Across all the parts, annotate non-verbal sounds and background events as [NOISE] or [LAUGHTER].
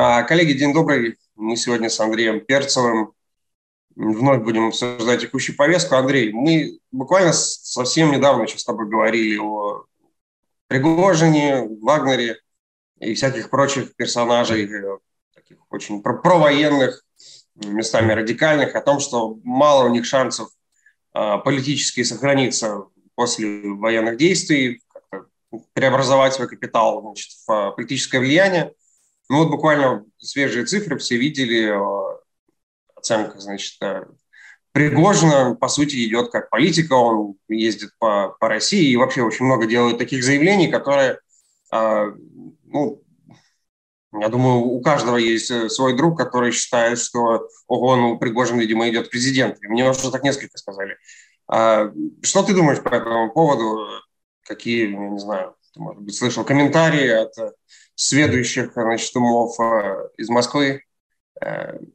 А, коллеги, день добрый. Мы сегодня с Андреем Перцевым вновь будем обсуждать текущую повестку. Андрей, мы буквально совсем недавно еще с тобой говорили о Пригожине, Вагнере и всяких прочих персонажей, э, таких очень провоенных, местами радикальных, о том, что мало у них шансов а, политически сохраниться после военных действий, преобразовать свой капитал значит, в а, политическое влияние. Ну вот буквально свежие цифры все видели, а, оценка, значит, э, Пригожина, по сути, идет как политика, он ездит по, по России и вообще очень много делает таких заявлений, которые, ну, я думаю, у каждого есть э, свой друг, который считает, что ого, ну, Пригожин, видимо, идет президент. Мне уже так несколько сказали. А, что ты думаешь по этому поводу? Какие, я не знаю, ты, может быть, слышал комментарии от э, следующих, значит, умов э, из Москвы?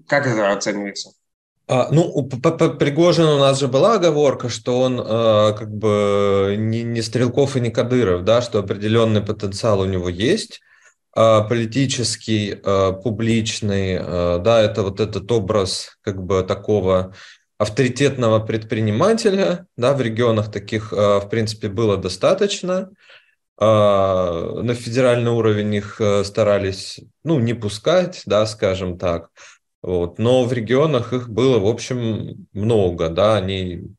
Как это оценивается? А, ну, по, Пригожину у нас же была оговорка, что он э, как бы не, не Стрелков и не Кадыров, да, что определенный потенциал у него есть. А, политический, а, публичный, а, да, это вот этот образ как бы такого авторитетного предпринимателя, да, в регионах таких, в принципе, было достаточно. На федеральный уровень их старались, ну, не пускать, да, скажем так. Вот. Но в регионах их было, в общем, много, да, они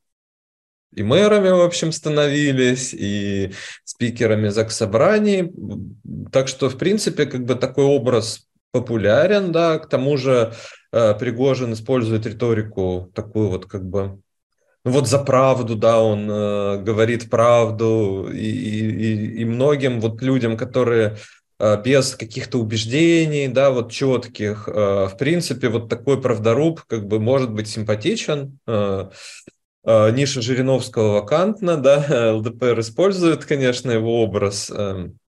и мэрами, в общем, становились, и спикерами заксобраний. Так что, в принципе, как бы такой образ популярен, да, к тому же э, Пригожин использует риторику такую вот как бы ну вот за правду, да, он э, говорит правду, и, и, и многим вот людям, которые э, без каких-то убеждений, да, вот четких, э, в принципе, вот такой правдоруб как бы может быть симпатичен, э, Э, ниша Жириновского вакантна, да, [LAUGHS] ЛДПР использует, конечно, его образ эм,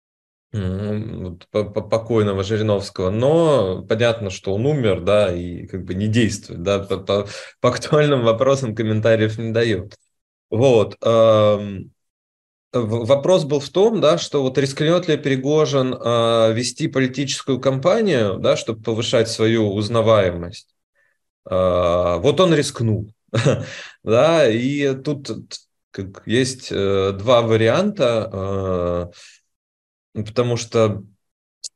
покойного Жириновского, но понятно, что он умер, да, и как бы не действует, да, по, по, по актуальным вопросам комментариев не дает. Вот. Эм, вопрос был в том, да, что вот рискнет ли Перегожин э, вести политическую кампанию, да, чтобы повышать свою узнаваемость. Э, вот он рискнул. [LAUGHS] да, и тут есть э, два варианта, потому что,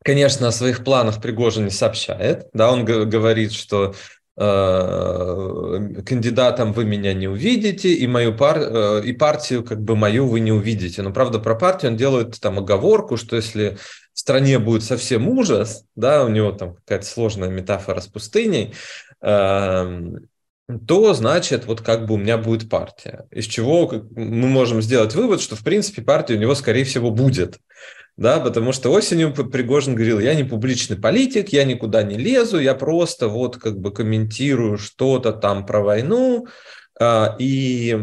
конечно, о своих планах Пригожин не сообщает, да, он говорит, что э, кандидатом вы меня не увидите, и мою пар... Э, и партию как бы мою вы не увидите. Но правда про партию он делает там оговорку, что если в стране будет совсем ужас, да, у него там какая-то сложная метафора с пустыней, эм, то значит, вот как бы у меня будет партия. Из чего мы можем сделать вывод, что, в принципе, партия у него, скорее всего, будет. Да, потому что осенью Пригожин говорил, я не публичный политик, я никуда не лезу, я просто вот как бы комментирую что-то там про войну. А, и,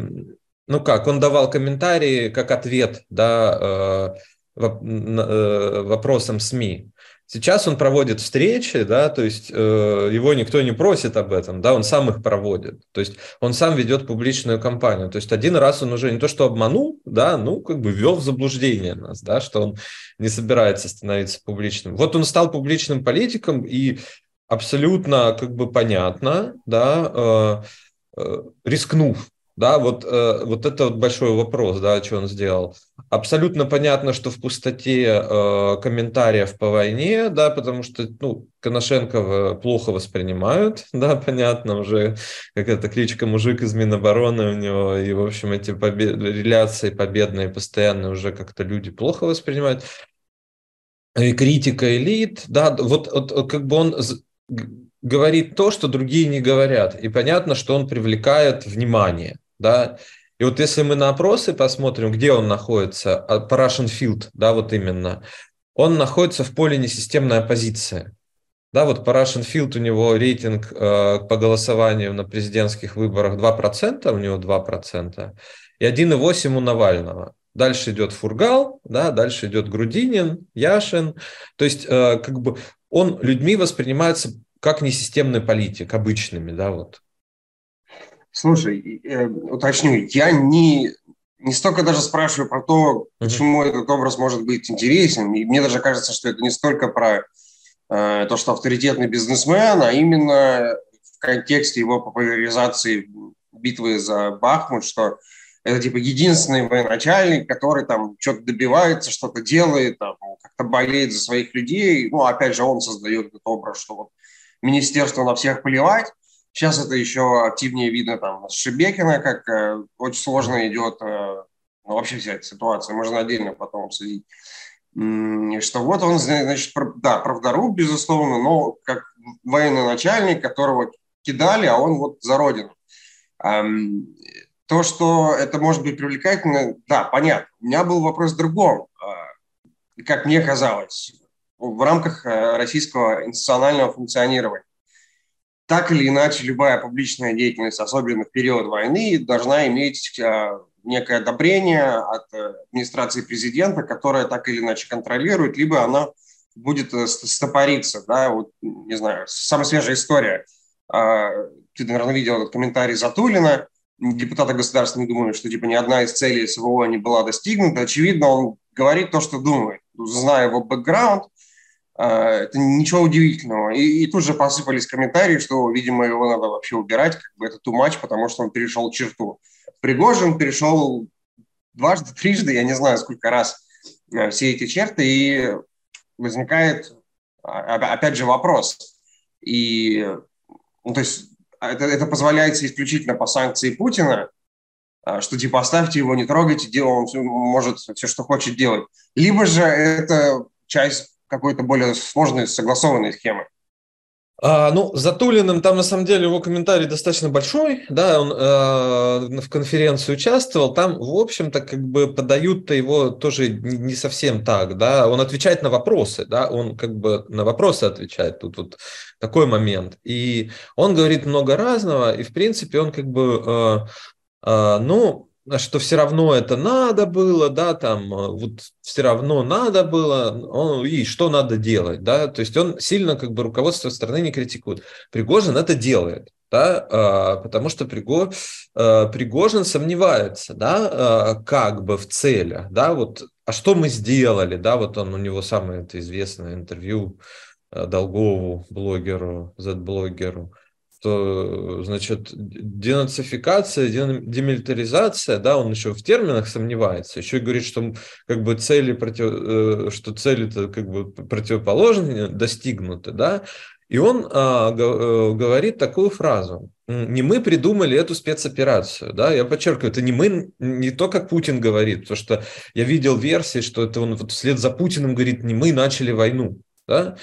ну как, он давал комментарии как ответ, да, э, э, вопросам СМИ. Сейчас он проводит встречи, да, то есть э, его никто не просит об этом, да, он сам их проводит, то есть он сам ведет публичную кампанию, то есть один раз он уже не то что обманул, да, ну как бы ввел в заблуждение нас, да, что он не собирается становиться публичным. Вот он стал публичным политиком и абсолютно как бы понятно, да, э, э, рискнув да, вот, э, вот это вот большой вопрос, да, что он сделал. Абсолютно понятно, что в пустоте э, комментариев по войне, да, потому что, ну, Коношенкова плохо воспринимают, [LAUGHS] да, понятно, уже какая-то кличка мужик из Минобороны у него, и, в общем, эти побед... реляции победные постоянно уже как-то люди плохо воспринимают. И критика элит, да, вот, вот как бы он говорит то, что другие не говорят. И понятно, что он привлекает внимание да, и вот если мы на опросы посмотрим, где он находится, а, по Russian Field, да, вот именно, он находится в поле несистемной оппозиции. Да, вот по Russian Field у него рейтинг э, по голосованию на президентских выборах 2%, у него 2%, и 1,8% у Навального. Дальше идет Фургал, да, дальше идет Грудинин, Яшин. То есть, э, как бы он людьми воспринимается как несистемный политик, обычными, да, вот. Слушай, э, уточню, я не, не столько даже спрашиваю про то, почему uh-huh. этот образ может быть интересен. И мне даже кажется, что это не столько про э, то, что авторитетный бизнесмен, а именно в контексте его популяризации битвы за Бахмут, что это типа единственный военачальник, который там что-то добивается, что-то делает, там, как-то болеет за своих людей. Ну, опять же, он создает этот образ, что вот министерство на всех плевать. Сейчас это еще активнее видно там с Шебекина, как э, очень сложно идет э, ну, вообще вся эта ситуация. Можно отдельно потом обсудить. Что вот он, значит, да, правдоруб, безусловно, но как военный начальник, которого кидали, а он вот за родину. То, что это может быть привлекательно, да, понятно. У меня был вопрос в другом. А, как мне казалось, в рамках э, российского институционального функционирования. Так или иначе, любая публичная деятельность, особенно в период войны, должна иметь а, некое одобрение от э, администрации президента, которая так или иначе контролирует, либо она будет э, стопориться. Да? Вот, не знаю, самая свежая история. А, ты, наверное, видел этот комментарий Затулина, депутаты Государственной Думы, что типа ни одна из целей СВО не была достигнута. Очевидно, он говорит то, что думает. Зная его бэкграунд, это ничего удивительного. И, и тут же посыпались комментарии, что, видимо, его надо вообще убирать, как бы это too much, потому что он перешел черту. Пригожин перешел дважды, трижды, я не знаю, сколько раз э, все эти черты, и возникает, а, опять же, вопрос. И, ну, то есть это, это позволяется исключительно по санкции Путина, а, что типа оставьте его, не трогайте, он может все, что хочет делать. Либо же это часть какой-то более сложной, согласованной схемы. А, ну, Затулиным там на самом деле его комментарий достаточно большой, да, он э, в конференции участвовал, там, в общем-то, как бы подают-то его тоже не совсем так, да, он отвечает на вопросы, да, он как бы на вопросы отвечает, тут вот такой момент, и он говорит много разного, и в принципе он как бы, э, э, ну, что все равно это надо было, да, там, э, вот все равно надо было, он, и что надо делать, да, то есть он сильно как бы руководство страны не критикует. Пригожин это делает, да, а, потому что Приго, а, Пригожин сомневается, да, а, как бы в целях, да, вот, а что мы сделали, да, вот он, у него самое это известное интервью Долгову, блогеру, Z-блогеру, что, значит, денацификация, демилитаризация, да, он еще в терминах сомневается, еще и говорит, что как бы цели против, э, что цели-то как бы противоположные достигнуты, да, и он а, э, говорит такую фразу. Не мы придумали эту спецоперацию, да, я подчеркиваю, это не мы, не то, как Путин говорит, потому что я видел версии, что это он вот вслед за Путиным говорит, не мы начали войну, да,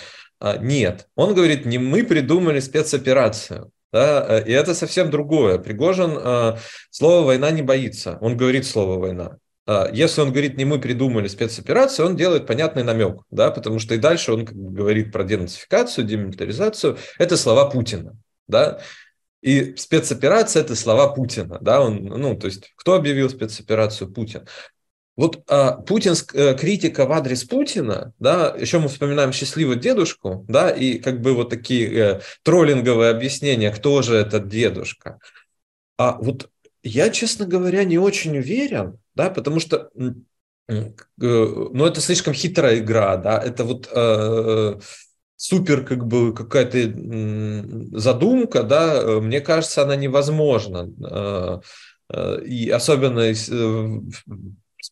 нет, он говорит, не мы придумали спецоперацию. Да, э, и это совсем другое. Пригожин э, слово «война» не боится. Он говорит слово «война». А, если он говорит, не мы придумали спецоперацию, он делает понятный намек, да, потому что и дальше он говорит про денацификацию, демилитаризацию. Это слова Путина, да. И спецоперация – это слова Путина, да, он, ну, то есть кто объявил спецоперацию? Путин. Вот а, Путин, э, критика в адрес Путина, да, еще мы вспоминаем счастливого дедушку, да, и как бы вот такие э, троллинговые объяснения, кто же этот дедушка. А вот я, честно говоря, не очень уверен, да, потому что, э, ну, это слишком хитрая игра, да, это вот э, супер как бы какая-то задумка, да, мне кажется, она невозможна. И особенно с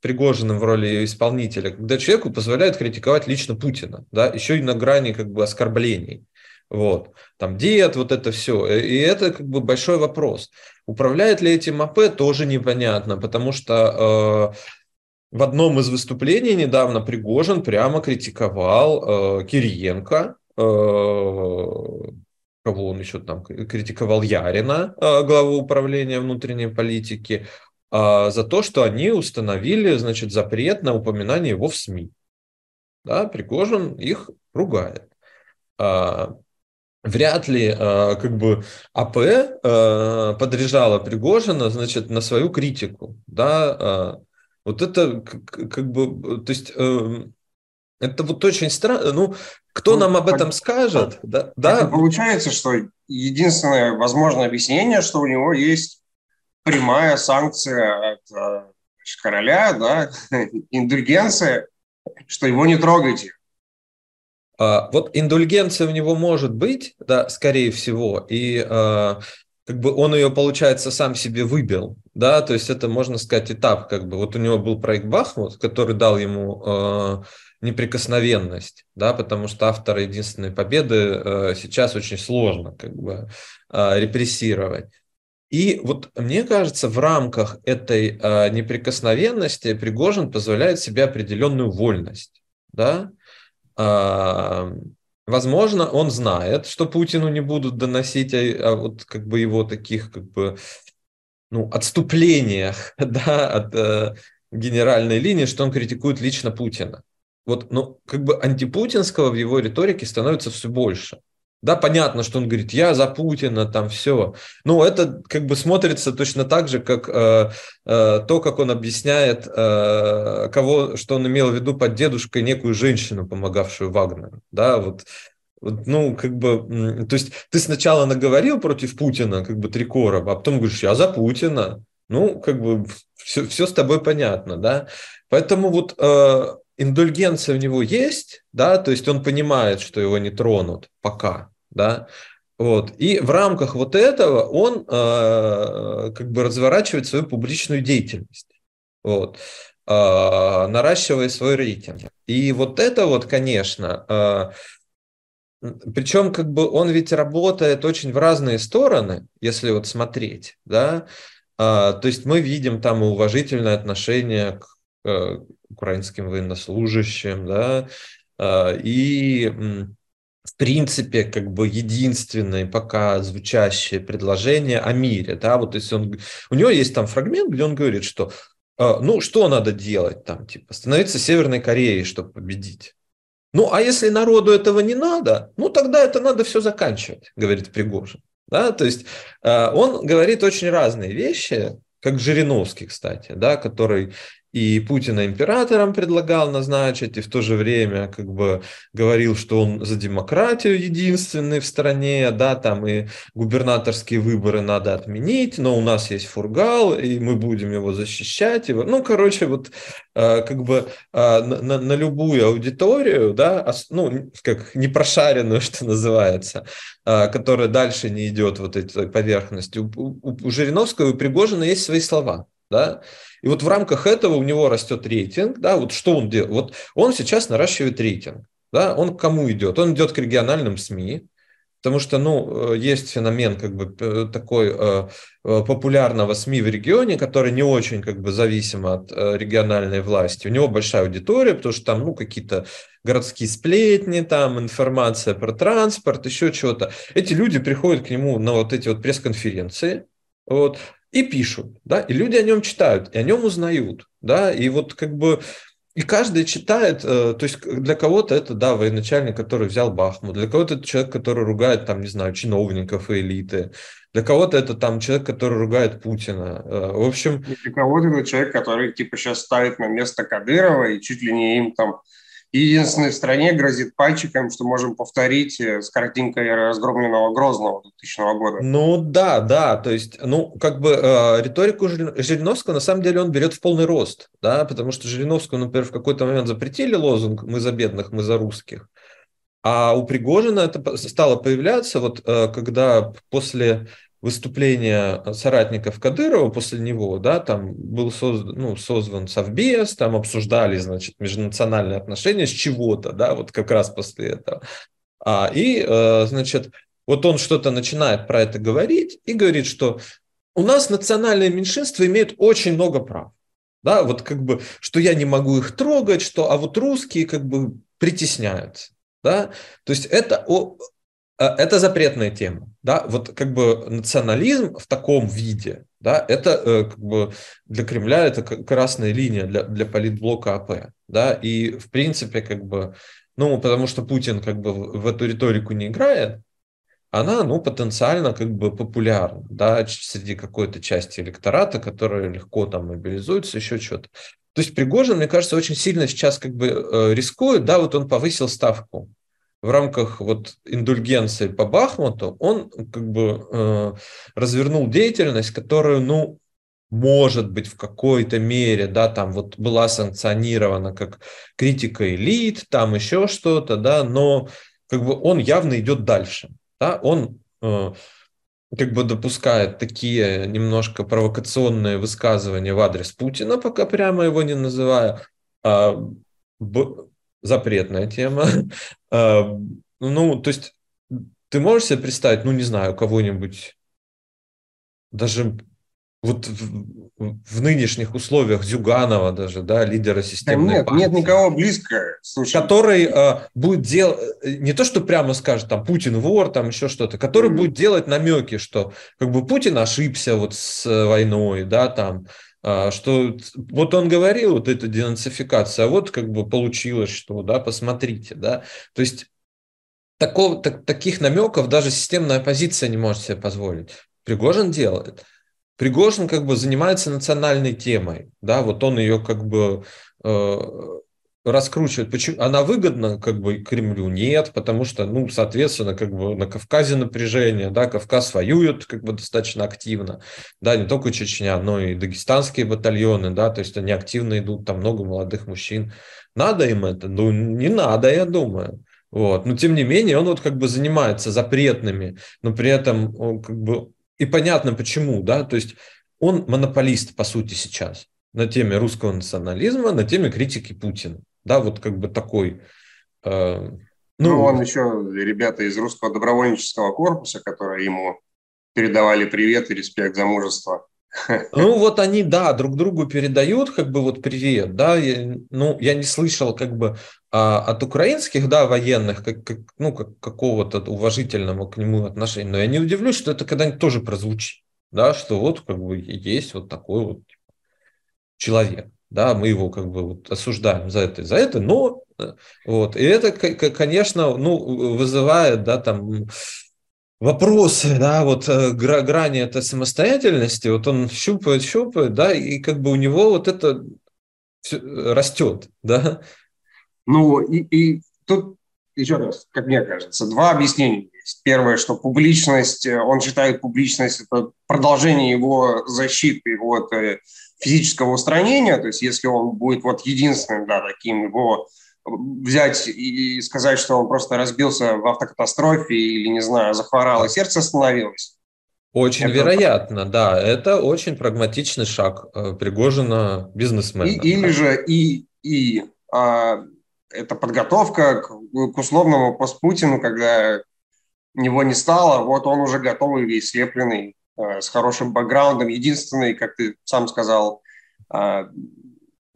Пригожиным в роли исполнителя, когда человеку позволяют критиковать лично Путина, да, еще и на грани как бы оскорблений. Вот. Там дед, вот это все. И это как бы большой вопрос. Управляет ли этим АП, тоже непонятно, потому что э, в одном из выступлений недавно Пригожин прямо критиковал э, Кириенко, э, кого он еще там критиковал Ярина, э, главу управления внутренней политики, за то, что они установили, значит, запрет на упоминание его в СМИ. Да, Пригожин их ругает. А, вряд ли а, как бы АП а, подряжала Пригожина, значит, на свою критику. Да, а, вот это как, бы, то есть э, это вот очень странно. Ну, кто ну, нам об этом скажет? Да, да. Получается, что единственное возможное объяснение, что у него есть прямая санкция от э, короля, да, [LAUGHS] индульгенция, что его не трогайте. А, вот индульгенция у него может быть, да, скорее всего, и а, как бы он ее, получается, сам себе выбил, да, то есть это, можно сказать, этап, как бы, вот у него был проект Бахмут, который дал ему э, неприкосновенность, да, потому что автора единственной победы э, сейчас очень сложно, как бы, э, репрессировать. И вот мне кажется, в рамках этой э, неприкосновенности Пригожин позволяет себе определенную вольность, да, э, Возможно, он знает, что Путину не будут доносить о, о вот как бы его таких как бы ну, отступлениях [LAUGHS] да, от э, генеральной линии, что он критикует лично Путина. Вот, ну, как бы антипутинского в его риторике становится все больше. Да, понятно, что он говорит, я за Путина, там все. Ну, это как бы смотрится точно так же, как э, э, то, как он объясняет, э, кого, что он имел в виду под дедушкой некую женщину, помогавшую Вагнеру. Да, вот, ну, как бы, то есть ты сначала наговорил против Путина, как бы три короба, а потом говоришь, я за Путина. Ну, как бы все, все с тобой понятно, да. Поэтому вот э, индульгенция у него есть, да, то есть он понимает, что его не тронут пока, да, вот. И в рамках вот этого он э, как бы разворачивает свою публичную деятельность, вот, э, наращивая свой рейтинг. И вот это вот, конечно, э, причем как бы он ведь работает очень в разные стороны, если вот смотреть, да, э, то есть мы видим там уважительное отношение к э, украинским военнослужащим, да, э, и в принципе, как бы единственное пока звучащее предложение о мире, да, вот если он, у него есть там фрагмент, где он говорит, что, э, ну, что надо делать там, типа, становиться Северной Кореей, чтобы победить. Ну, а если народу этого не надо, ну, тогда это надо все заканчивать, говорит Пригожин. Да, то есть э, он говорит очень разные вещи, как Жириновский, кстати, да, который и Путина императором предлагал назначить, и в то же время как бы говорил, что он за демократию единственный в стране, да, там и губернаторские выборы надо отменить, но у нас есть фургал, и мы будем его защищать. Его. Ну, короче, вот э, как бы э, на, на любую аудиторию, да, ну, как непрошаренную, [LAUGHS] что называется, э, которая дальше не идет вот этой поверхности. У, у, у Жириновского и у Пригожина есть свои слова, да, и вот в рамках этого у него растет рейтинг, да, вот что он делает? Вот он сейчас наращивает рейтинг, да, он к кому идет? Он идет к региональным СМИ, потому что, ну, э, есть феномен как бы такой э, э, популярного СМИ в регионе, который не очень как бы зависим от региональной власти. У него большая аудитория, потому что там, ну, какие-то городские сплетни, там информация про транспорт, еще чего-то. Эти люди приходят к нему на вот эти вот пресс-конференции, вот, и пишут, да, и люди о нем читают, и о нем узнают, да, и вот как бы и каждый читает, э, то есть для кого-то это, да, военачальник, который взял Бахмут, для кого-то это человек, который ругает, там, не знаю, чиновников и элиты, для кого-то это там человек, который ругает Путина. Э, в общем... И для кого-то это человек, который типа сейчас ставит на место Кадырова и чуть ли не им там единственной в стране грозит пальчиком, что можем повторить э, с картинкой разгромленного Грозного 2000 года. Ну да, да, то есть, ну, как бы э, риторику Жириновского на самом деле он берет в полный рост, да, потому что Жириновскому, например, в какой-то момент запретили лозунг «Мы за бедных, мы за русских», а у Пригожина это стало появляться, вот э, когда после выступления соратников Кадырова после него, да, там был создан, ну, созван Совбез, там обсуждали, значит, межнациональные отношения с чего-то, да, вот как раз после этого. А, и, э, значит, вот он что-то начинает про это говорить и говорит, что у нас национальные меньшинства имеют очень много прав. Да, вот как бы, что я не могу их трогать, что, а вот русские как бы притесняются. Да? То есть это о, это запретная тема, да, вот как бы национализм в таком виде, да, это э, как бы для Кремля это красная линия для, для политблока АП, да, и в принципе как бы, ну, потому что Путин как бы в эту риторику не играет, она, ну, потенциально как бы популярна, да, среди какой-то части электората, которая легко там мобилизуется, еще что-то. То есть Пригожин, мне кажется, очень сильно сейчас как бы э, рискует, да, вот он повысил ставку в рамках вот индульгенции по Бахмуту, он как бы э, развернул деятельность, которую, ну, может быть, в какой-то мере, да, там вот была санкционирована как критика элит, там еще что-то, да, но как бы он явно идет дальше, да, он э, как бы допускает такие немножко провокационные высказывания в адрес Путина, пока прямо его не называя, а, б, запретная тема. А, [LAUGHS] ну, то есть ты можешь себе представить, ну, не знаю, кого-нибудь даже вот в, в нынешних условиях Зюганова даже, да, лидера системы. Да нет, партии, нет никого близко, слушай. Который э, будет делать, не то, что прямо скажет, там, Путин вор, там, еще что-то, который mm-hmm. будет делать намеки, что, как бы, Путин ошибся вот с войной, да, там, э, что вот он говорил, вот эта денацификация, а вот, как бы, получилось, что, да, посмотрите, да, то есть такого, так, таких намеков даже системная оппозиция не может себе позволить. Пригожин делает. Пригожин как бы занимается национальной темой, да, вот он ее как бы э, раскручивает. Почему? Она выгодна как бы Кремлю? Нет, потому что, ну, соответственно, как бы на Кавказе напряжение, да, Кавказ воюет как бы достаточно активно, да, не только Чечня, но и дагестанские батальоны, да, то есть они активно идут, там много молодых мужчин. Надо им это? Ну, не надо, я думаю. Вот. Но тем не менее, он вот как бы занимается запретными, но при этом он как бы и понятно почему, да, то есть он монополист, по сути, сейчас на теме русского национализма, на теме критики Путина. Да, вот как бы такой... Э, ну, ну, он еще ребята из русского добровольческого корпуса, которые ему передавали привет и респект за мужество. [LAUGHS] Ну вот они, да, друг другу передают как бы вот привет, да, я, ну я не слышал как бы а, от украинских, да, военных, как, как, ну как какого-то уважительного к нему отношения, но я не удивлюсь, что это когда-нибудь тоже прозвучит, да, что вот как бы есть вот такой вот человек, да, мы его как бы вот осуждаем за это, за это, но э, вот, и это, конечно, ну, вызывает, да, там, вопросы, да, вот э, грани этой самостоятельности, вот он щупает, щупает, да, и как бы у него вот это растет, да. Ну, и, и тут еще раз, как мне кажется, два объяснения есть. Первое, что публичность, э, он считает публичность это продолжение его защиты от э, физического устранения, то есть если он будет вот единственным, да, таким его взять и сказать, что он просто разбился в автокатастрофе или, не знаю, захворал, и сердце остановилось. Очень это вероятно, да. Это очень прагматичный шаг э, Пригожина бизнесмена. И, или же и, и а, это подготовка к, к условному постпутину, когда него не стало, вот он уже готовый, весь слепленный, э, с хорошим бэкграундом, единственный, как ты сам сказал, э,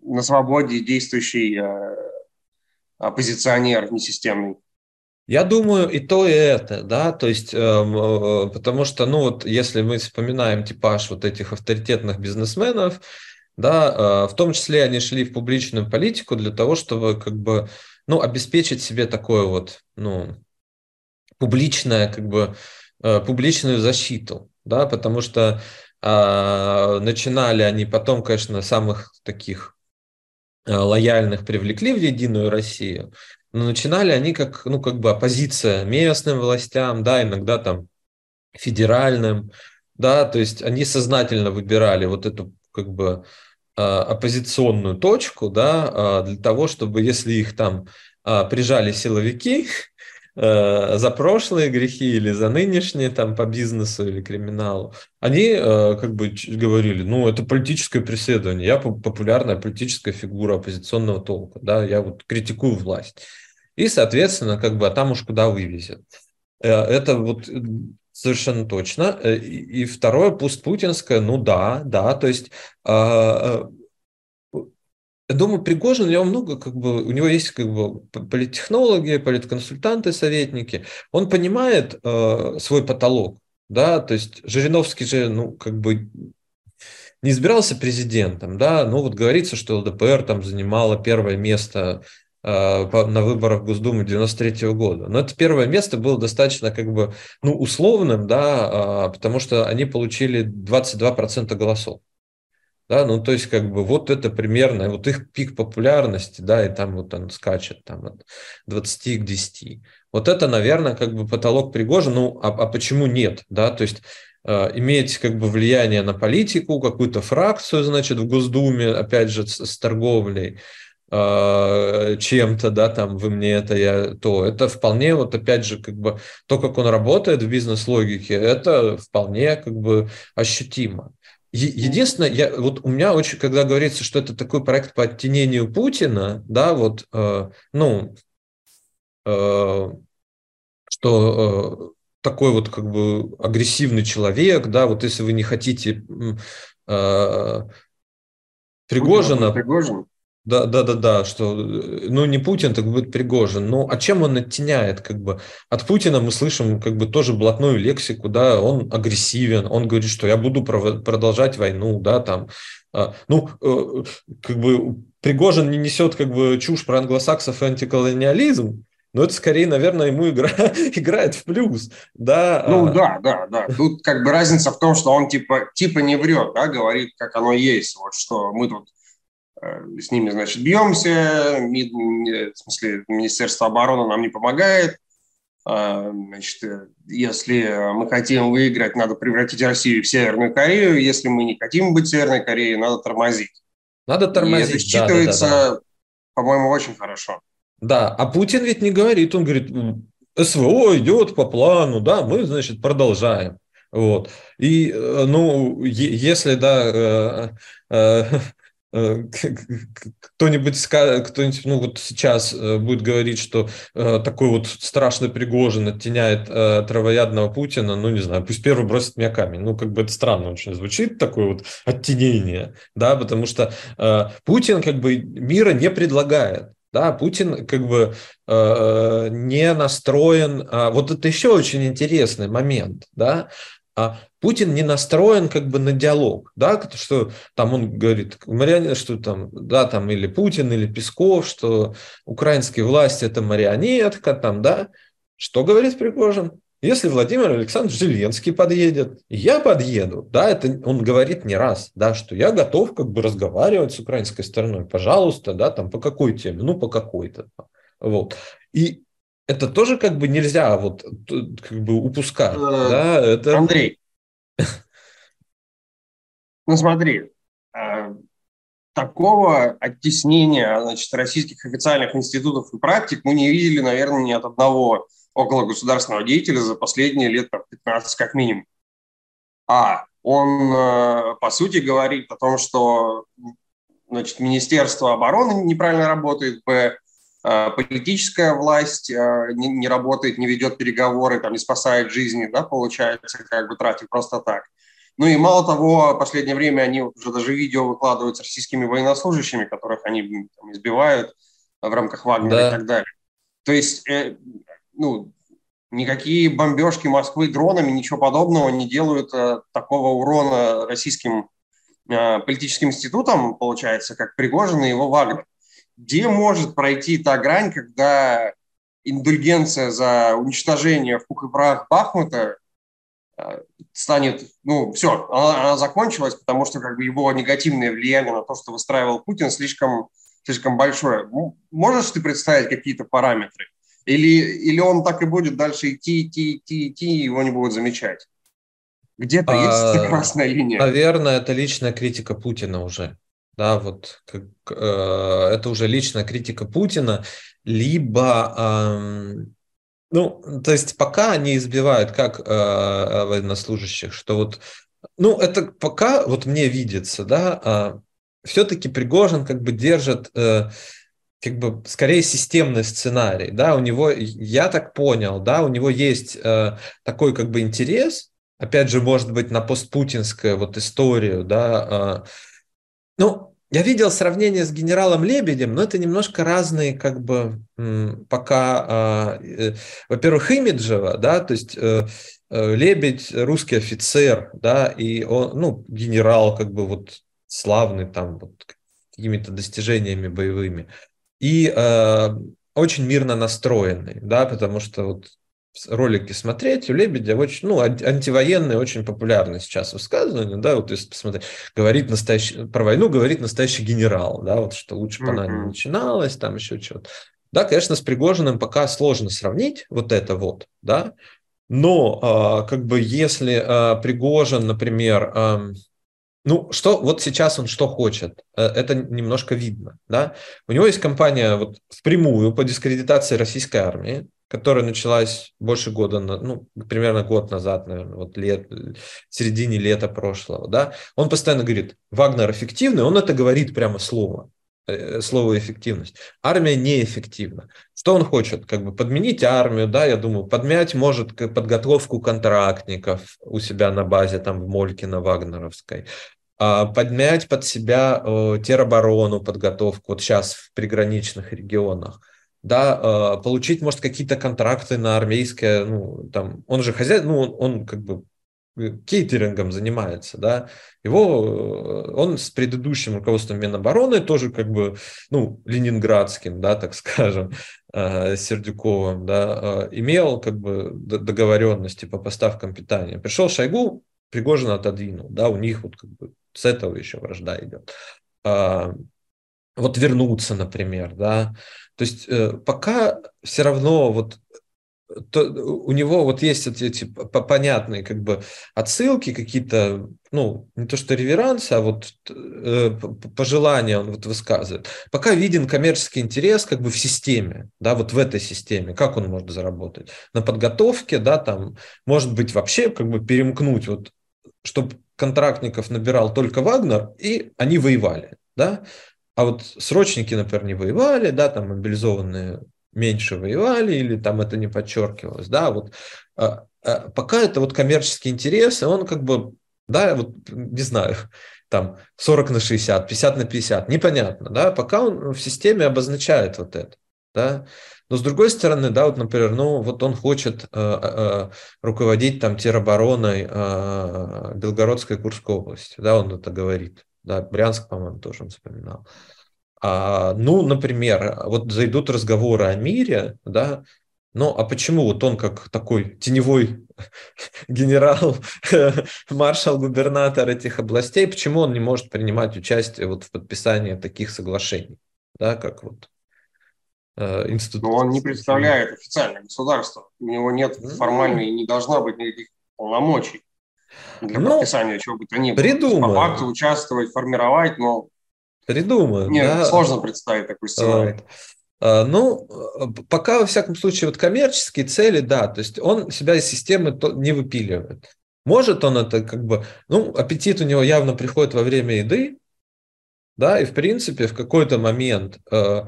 на свободе действующий э, оппозиционер несистемный? Я думаю, и то, и это, да, то есть, э, э, потому что, ну вот, если мы вспоминаем типаж вот этих авторитетных бизнесменов, да, э, в том числе они шли в публичную политику для того, чтобы, как бы, ну, обеспечить себе такое вот, ну, публичное, как бы, э, публичную защиту, да, потому что э, начинали они потом, конечно, самых таких Э, лояльных привлекли в Единую Россию, но начинали они как, ну, как бы оппозиция местным властям, да, иногда там федеральным, да, то есть они сознательно выбирали вот эту как бы э, оппозиционную точку, да, для того, чтобы если их там прижали силовики, [LAUGHS] Э, за прошлые грехи или за нынешние там по бизнесу или криминалу, они э, как бы говорили, ну, это политическое преследование, я популярная политическая фигура оппозиционного толка, да, я вот критикую власть. И, соответственно, как бы, а там уж куда вывезет. Э, это вот совершенно точно. И второе, постпутинское, ну да, да, то есть я думаю, Пригожин, у него много, как бы, у него есть как бы политтехнологи, политконсультанты, советники. Он понимает э, свой потолок, да, то есть Жириновский же, ну, как бы не избирался президентом, да, ну вот говорится, что ЛДПР там занимала первое место э, на выборах в Госдуму 93 года. Но это первое место было достаточно как бы, ну, условным, да, э, потому что они получили 22% голосов. Да, ну то есть как бы вот это примерно, вот их пик популярности, да, и там вот он скачет там от 20 к 10. Вот это, наверное, как бы потолок Пригожина, ну а, а почему нет, да, то есть иметь как бы влияние на политику, какую-то фракцию, значит, в Госдуме, опять же, с, с торговлей, чем-то, да, там вы мне это, я то. Это вполне, вот опять же, как бы то, как он работает в бизнес-логике, это вполне как бы ощутимо. Единственное, я, вот у меня очень, когда говорится, что это такой проект по оттенению Путина, да, вот, э, ну, э, что э, такой вот как бы агрессивный человек, да, вот если вы не хотите э, Пригожина, Пригожин? Да, да, да, да, что, ну, не Путин, так будет Пригожин. Ну, а чем он оттеняет, как бы? От Путина мы слышим, как бы, тоже блатную лексику, да, он агрессивен, он говорит, что я буду продолжать войну, да, там. А, ну, э, как бы, Пригожин не несет, как бы, чушь про англосаксов и антиколониализм, но это скорее, наверное, ему игра, [LAUGHS] играет в плюс. Да? Ну да, да, да. Тут как бы разница в том, что он типа, типа не врет, да, говорит, как оно есть. Вот что мы тут Э, с ними, значит, бьемся, МИД, в смысле, Министерство обороны нам не помогает, а, значит, э, если мы хотим выиграть, надо превратить Россию в Северную Корею, если мы не хотим быть Северной Кореей, надо тормозить. Надо тормозить, И это считывается, да, да, да, да. по-моему, очень хорошо. Да, а Путин ведь не говорит, он говорит, СВО идет по плану, да, мы, значит, продолжаем. Вот. И, э, ну, если, да, Э, [LAUGHS] кто-нибудь, кто-нибудь ну, вот сейчас э, будет говорить, что э, такой вот страшный Пригожин оттеняет травоядного Путина, ну, не знаю, пусть первый бросит меня камень. Ну, как бы это странно очень звучит, такое вот оттенение, да, потому что Путин как бы мира не предлагает. Да, Путин как бы э, не настроен. А, вот это еще очень интересный момент, да. А Путин не настроен как бы на диалог, да, что там он говорит, что там, да, там или Путин, или Песков, что украинские власти это марионетка, там, да. Что говорит Пригожин? Если Владимир Александрович Зеленский подъедет, я подъеду, да, это он говорит не раз, да, что я готов как бы разговаривать с украинской стороной, пожалуйста, да, там по какой теме, ну по какой-то, вот. И это тоже как бы нельзя вот как бы упускать. Э, да? это... Андрей, [LAUGHS] ну смотри, э, такого оттеснения значит, российских официальных институтов и практик мы не видели, наверное, ни от одного около государственного деятеля за последние лет 15 как минимум. А он, э, по сути, говорит о том, что значит, Министерство обороны неправильно работает, б, политическая власть э, не, не работает, не ведет переговоры, там, не спасает жизни, да, получается, как бы тратит просто так. Ну и мало того, в последнее время они уже даже видео выкладывают с российскими военнослужащими, которых они там, избивают в рамках Вагнера да. и так далее. То есть, э, ну, никакие бомбежки Москвы дронами, ничего подобного не делают э, такого урона российским э, политическим институтам, получается, как Пригожин и его Вагнер где может пройти та грань, когда индульгенция за уничтожение в пух и прах Бахмута э, станет, ну, все, она, она закончилась, потому что как бы его негативное влияние на то, что выстраивал Путин, слишком, слишком большое. Можешь ты представить какие-то параметры? Или, или он так и будет дальше идти, идти, идти, идти, и его не будут замечать? Где-то а, есть красная линия. Наверное, это личная критика Путина уже да, вот как, э, это уже личная критика Путина, либо, э, ну, то есть пока они избивают как э, военнослужащих, что вот, ну, это пока вот мне видится, да, э, все-таки Пригожин как бы держит э, как бы скорее системный сценарий, да, у него, я так понял, да, у него есть э, такой как бы интерес, опять же, может быть, на постпутинскую вот историю, да, э, ну, я видел сравнение с генералом Лебедем, но это немножко разные, как бы, пока, а, э, во-первых, имиджево, да, то есть э, э, Лебедь русский офицер, да, и он, ну, генерал, как бы вот славный там, вот, какими-то достижениями боевыми, и очень мирно настроенный, да, потому что вот ролики смотреть, у Лебедя очень, ну, антивоенные, очень популярны сейчас высказывания, да, вот если посмотреть, говорит настоящий, про войну говорит настоящий генерал, да, вот что лучше бы она не начиналась, там еще что-то. Да, конечно, с Пригожиным пока сложно сравнить вот это вот, да, Но а, как бы если а, Пригожин, например, ну, что вот сейчас он что хочет, э, это немножко видно, да. У него есть кампания вот впрямую по дискредитации российской армии, которая началась больше года, ну, примерно год назад, наверное, вот лет, середине лета прошлого, да. Он постоянно говорит, Вагнер эффективный, он это говорит прямо слово. Э, слово эффективность. Армия неэффективна. Что он хочет? Как бы подменить армию, да, я думаю, подмять может подготовку контрактников у себя на базе там в Молькино Вагнеровской, а, подмять под себя тероборону подготовку вот сейчас в приграничных регионах, да, а, получить, может, какие-то контракты на армейское, ну, там, он же хозяин, ну, он, он как бы кейтерингом занимается, да, его, э, он с предыдущим руководством Минобороны тоже как бы, ну, ленинградским, да, так скажем, э, Сердюковым, да, э, имел как бы договоренности по поставкам питания. Пришел Шойгу, Пригожин отодвинул, да, у них вот как бы с этого еще вражда идет. А, вот вернуться, например, да, то есть пока все равно вот то у него вот есть эти, эти понятные как бы отсылки какие-то, ну, не то что реверансы, а вот э, пожелания он вот высказывает. Пока виден коммерческий интерес как бы в системе, да, вот в этой системе, как он может заработать? На подготовке, да, там, может быть, вообще как бы перемкнуть, вот, чтобы контрактников набирал только Вагнер, и они воевали, да, а вот срочники, например, не воевали, да, там мобилизованные меньше воевали или там это не подчеркивалось, да, вот а, а, пока это вот коммерческий интерес, и он как бы, да, вот не знаю, там 40 на 60, 50 на 50, непонятно, да, пока он в системе обозначает вот это, да, но с другой стороны, да, вот, например, ну, вот он хочет э, э, руководить там теробороной э, Белгородской Курской области, да, он это говорит, да, Брянск, по-моему, тоже он вспоминал. А, ну, например, вот зайдут разговоры о мире, да, ну, а почему вот он как такой теневой [LAUGHS] генерал, [LAUGHS] маршал, губернатор этих областей, почему он не может принимать участие вот в подписании таких соглашений, да, как вот э, институт? Но он не представляет официальное государство, у него нет формальной, не должна быть никаких полномочий для ну, подписания чего бы то ни было. Придумай. По факту участвовать, формировать, но Придумаю. Нет, да? сложно представить такой сценарий. А, ну, пока, во всяком случае, вот коммерческие цели, да, то есть он себя из системы не выпиливает. Может он это как бы, ну, аппетит у него явно приходит во время еды, да, и в принципе в какой-то момент, э,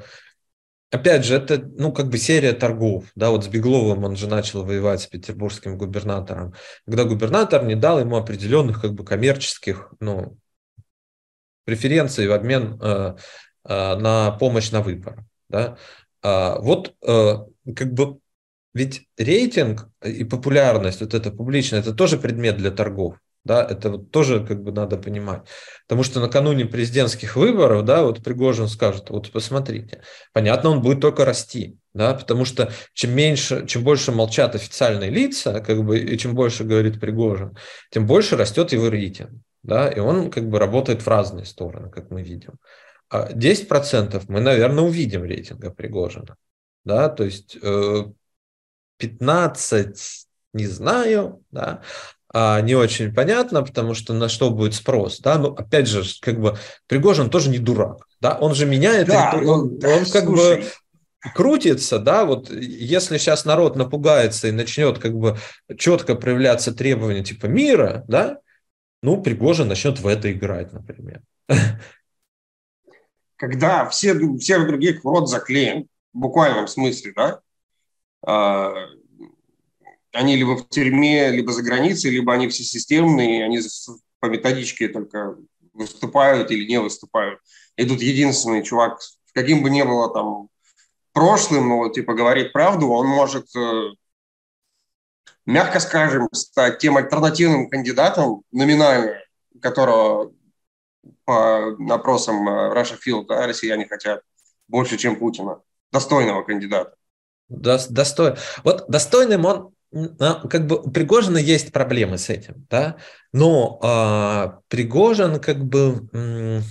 опять же, это, ну, как бы серия торгов, да, вот с Бегловым он же начал воевать с петербургским губернатором, когда губернатор не дал ему определенных как бы коммерческих, ну, преференции в обмен э, э, на помощь на выбор. Да? А, вот э, как бы ведь рейтинг и популярность, вот это публичное, это тоже предмет для торгов. Да, это вот тоже как бы надо понимать. Потому что накануне президентских выборов, да, вот Пригожин скажет, вот посмотрите, понятно, он будет только расти, да, потому что чем меньше, чем больше молчат официальные лица, как бы, и чем больше говорит Пригожин, тем больше растет его рейтинг да, и он как бы работает в разные стороны, как мы видим. 10% а мы, наверное, увидим рейтинга Пригожина, да, то есть 15 э, не знаю, да, не очень понятно, потому что на что будет спрос, да, но опять же, как бы Пригожин тоже не дурак, да, он же меняет, да, он, он, он как слушай. бы крутится, да, вот если сейчас народ напугается и начнет как бы четко проявляться требования типа мира, да, ну, Пригожин начнет в это играть, например. [LAUGHS] Когда все, всех других в рот заклеен, в буквальном смысле, да, а, они либо в тюрьме, либо за границей, либо они все системные, они по методичке только выступают или не выступают. И тут единственный чувак, каким бы ни было там прошлым, но типа говорит правду, он может э, мягко скажем, стать тем альтернативным кандидатом, номинально, которого по опросам э, Russia Field да, россияне хотят больше, чем Путина. Достойного кандидата. Достой... Вот достойным он ну, как бы у Пригожина есть проблемы с этим, да, но э, Пригожин как бы м-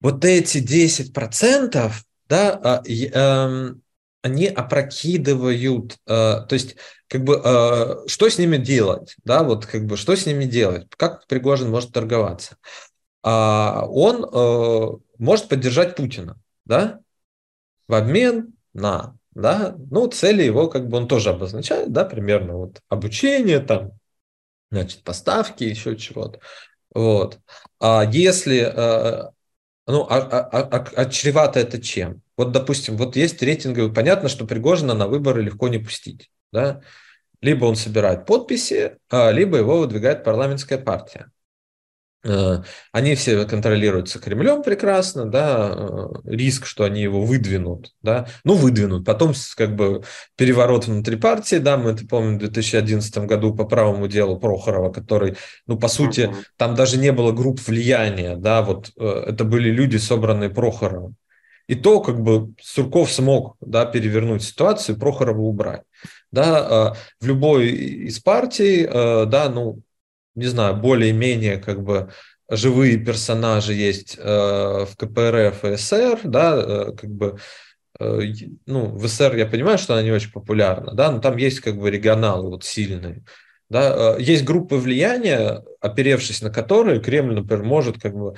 вот эти 10%, да, э, э, они опрокидывают, э, то есть как бы э, что с ними делать, да, вот как бы что с ними делать, как Пригожин может торговаться. А он э, может поддержать Путина, да, в обмен на, да, ну цели его как бы он тоже обозначает, да, примерно вот обучение там, значит поставки еще чего-то, вот. А если ну, а, а, а, а чревато это чем? Вот, допустим, вот есть рейтинговый, понятно, что Пригожина на выборы легко не пустить, да? Либо он собирает подписи, либо его выдвигает парламентская партия. Э, они все контролируются Кремлем прекрасно, да, э, риск, что они его выдвинут, да, ну, выдвинут, потом как бы переворот внутри партии, да, мы это помним в 2011 году по правому делу Прохорова, который, ну, по сути, там даже не было групп влияния, да, вот э, это были люди, собранные Прохоровым. И то, как бы Сурков смог, да, перевернуть ситуацию, Прохорова убрать, да, в любой из партий, да, ну, не знаю, более-менее как бы живые персонажи есть э, в КПРФ и СССР, да, э, как бы, э, ну, в СССР я понимаю, что она не очень популярна, да, но там есть как бы регионалы вот сильные, да, э, есть группы влияния, оперевшись на которые Кремль, например, может как бы,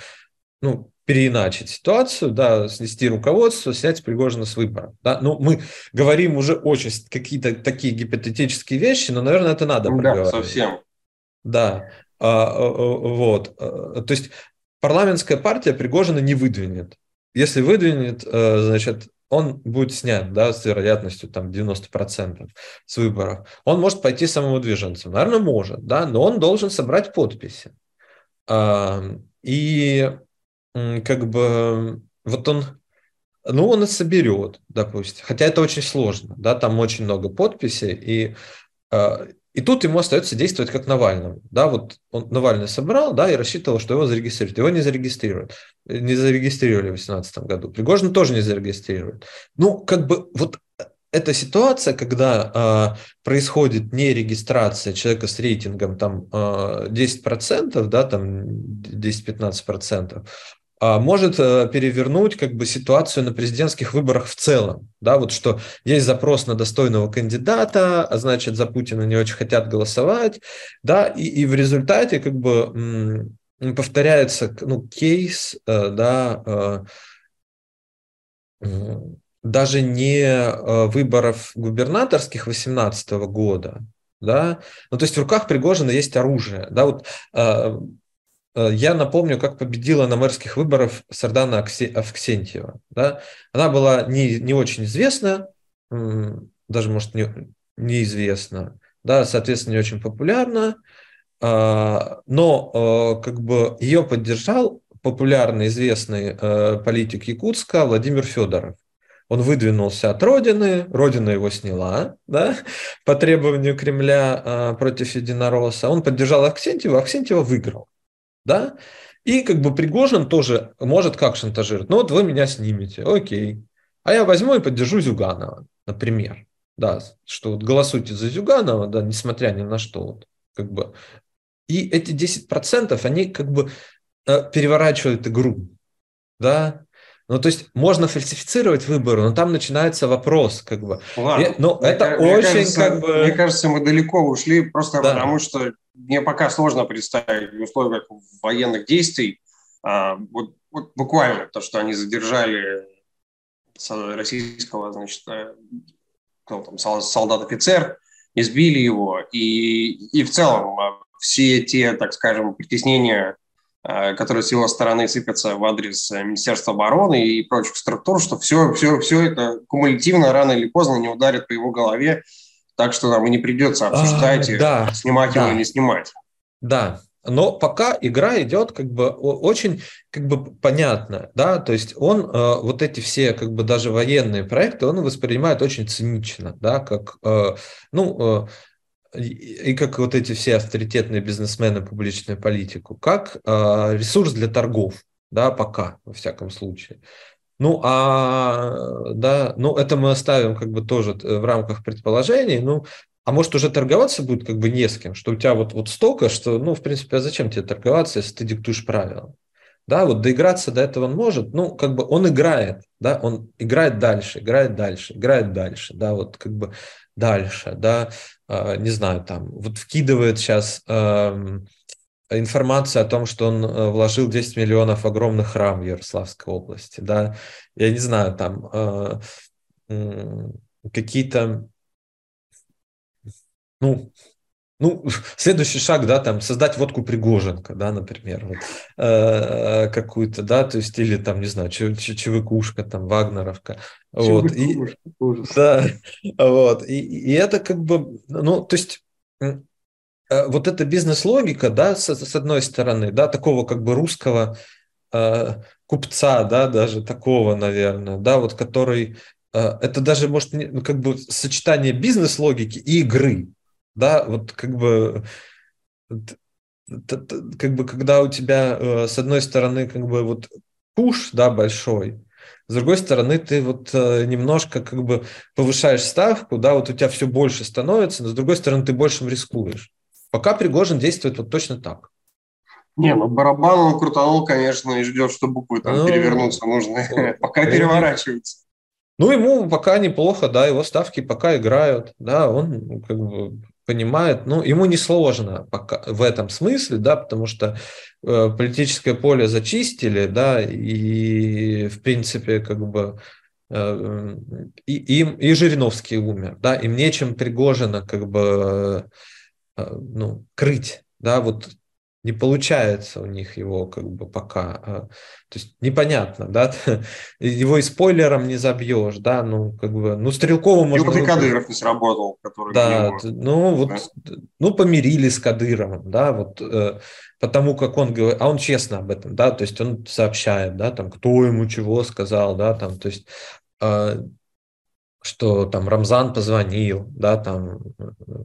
ну, переиначить ситуацию, да, снести руководство, снять Пригожина с выбора. Да? Ну, мы говорим уже очень какие-то такие гипотетические вещи, но, наверное, это надо да, проговорить. совсем. Да, а, а, а, вот. То есть парламентская партия Пригожина не выдвинет. Если выдвинет, э, значит, он будет снят, да, с вероятностью там 90% с выборов. Он может пойти самовыдвиженцем. Наверное, может, да, но он должен собрать подписи. И как бы вот он, ну, он и соберет, допустим. Хотя это очень сложно, да, там очень много подписей, и и тут ему остается действовать как Навальному. Да, вот он Навальный собрал, да, и рассчитывал, что его зарегистрируют. Его не зарегистрируют. Не зарегистрировали в 2018 году. Пригожин тоже не зарегистрируют. Ну, как бы вот эта ситуация, когда э, происходит не регистрация человека с рейтингом там э, 10%, да, там 10-15%, а, может э, перевернуть как бы ситуацию на президентских выборах в целом. Да, вот что есть запрос на достойного кандидата, а значит, за Путина не очень хотят голосовать, да, и, и в результате как бы повторяется ну, кейс, э, да, э, даже не выборов губернаторских 2018 года, да, ну то есть в руках Пригожина есть оружие, да, вот я напомню, как победила на мэрских выборах Сардана Авксентьева. Да? Она была не, не очень известна, даже, может, не, неизвестна, да, соответственно, не очень популярна, а, но э, как бы ее поддержал популярный, известный э, политик Якутска Владимир Федоров. Он выдвинулся от Родины, Родина его сняла, да, [LAUGHS] по требованию Кремля против Единоросса. Он поддержал Аксентьева, Аксентьева выиграл да, и как бы Пригожин тоже может как шантажировать. Ну вот вы меня снимете, окей. А я возьму и поддержу Зюганова, например. Да, что вот голосуйте за Зюганова, да, несмотря ни на что. Вот, как бы. И эти 10% они как бы э, переворачивают игру. Да, ну, то есть можно фальсифицировать выборы, но там начинается вопрос, как бы. Ладно. И, ну, мне, это мне очень, кажется, как бы. Мне кажется, мы далеко ушли, просто да. потому что мне пока сложно представить в условиях военных действий, а, вот, вот буквально то, что они задержали российского, значит, э, ну, там, солдат-офицер, избили его, и, и в целом а, все те, так скажем, притеснения, а, которые с его стороны сыпятся в адрес Министерства обороны и прочих структур, что все, все, все это кумулятивно рано или поздно не ударит по его голове, так что нам и не придется обсуждать, а, да, снимать да. его или не снимать. Да, но пока игра идет как бы очень как бы понятно, да, то есть он э, вот эти все как бы даже военные проекты он воспринимает очень цинично, да, как э, ну э, и как вот эти все авторитетные бизнесмены публичную политику, как э, ресурс для торгов, да, пока во всяком случае. Ну, а, да, ну, это мы оставим как бы тоже э, в рамках предположений. Ну, а может уже торговаться будет как бы не с кем, что у тебя вот, вот столько, что, ну, в принципе, а зачем тебе торговаться, если ты диктуешь правила? Да, вот доиграться до этого он может, ну, как бы он играет, да, он играет дальше, играет дальше, играет дальше, да, вот как бы дальше, да, э, не знаю, там, вот вкидывает сейчас э, информацию о том, что он э, вложил 10 миллионов в огромный храм в Ярославской области, да, я не знаю, там, э, э, какие-то, ну, ну, следующий шаг, да, там, создать водку Пригоженко, да, например, вот, э, какую-то, да, то есть, или там, не знаю, ЧВКушка, там, Вагнеровка, вот, и, да, вот, и, и это как бы, ну, то есть, вот эта бизнес-логика, да, с, с одной стороны, да, такого как бы русского э, купца, да, даже такого, наверное, да, вот который, э, это даже может, ну, как бы сочетание бизнес-логики и игры, да, вот как бы как бы когда у тебя э, с одной стороны как бы вот пуш, да, большой, с другой стороны ты вот э, немножко как бы повышаешь ставку, да, вот у тебя все больше становится, но с другой стороны ты большим рискуешь. Пока Пригожин действует вот точно так. Не, ну барабан он крутанул, конечно, и ждет, что буквы там ну, перевернуться нужны. [LAUGHS] Пока переворачивается. Ну, ему пока неплохо, да, его ставки пока играют, да, он как бы понимает, ну, ему не сложно пока в этом смысле, да, потому что э, политическое поле зачистили, да, и, в принципе, как бы э, и, им, и Жириновский умер, да, им нечем Пригожина, как бы, ну, крыть, да, вот не получается у них его как бы пока. А, то есть непонятно, да, [LAUGHS] его и спойлером не забьешь, да, ну как бы, ну Стрелкову можно... И Кадыров не сработал, который... Да, ну вот, да? ну помирили с Кадыровым, да, вот э, потому как он говорит, а он честно об этом, да, то есть он сообщает, да, там, кто ему чего сказал, да, там, то есть э, что там Рамзан позвонил, да, там,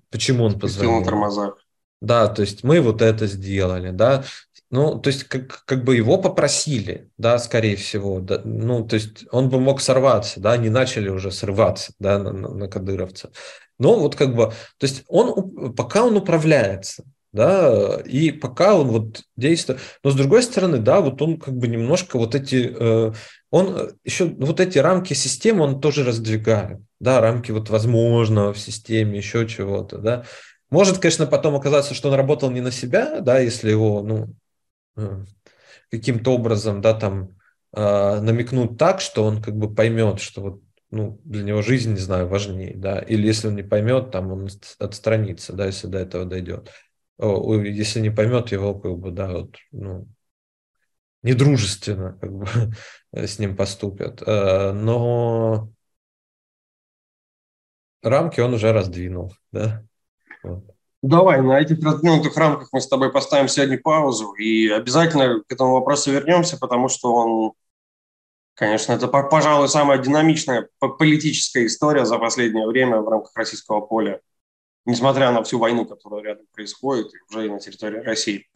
почему он позвонил. на тормозах да, то есть мы вот это сделали, да, ну, то есть как, как бы его попросили, да, скорее всего, да, ну, то есть он бы мог сорваться, да, они начали уже срываться, да, на, на, на кадыровца. Но вот как бы, то есть он, пока он управляется, да, и пока он вот действует, но с другой стороны, да, вот он как бы немножко вот эти, э, он еще вот эти рамки системы он тоже раздвигает, да, рамки вот возможного в системе, еще чего-то, да, может, конечно, потом оказаться, что он работал не на себя, да, если его, ну, э, каким-то образом, да, там, э, намекнуть так, что он как бы поймет, что вот, ну, для него жизнь, не знаю, важнее, да, или если он не поймет, там, он отстранится, да, если до этого дойдет. Если не поймет, его как бы, да, вот, ну, недружественно как бы [LAUGHS] с ним поступят. Э, но рамки он уже раздвинул, да. Давай, на этих раздвинутых рамках мы с тобой поставим сегодня паузу и обязательно к этому вопросу вернемся, потому что он, конечно, это, пожалуй, самая динамичная политическая история за последнее время в рамках российского поля, несмотря на всю войну, которая рядом происходит, уже и на территории России.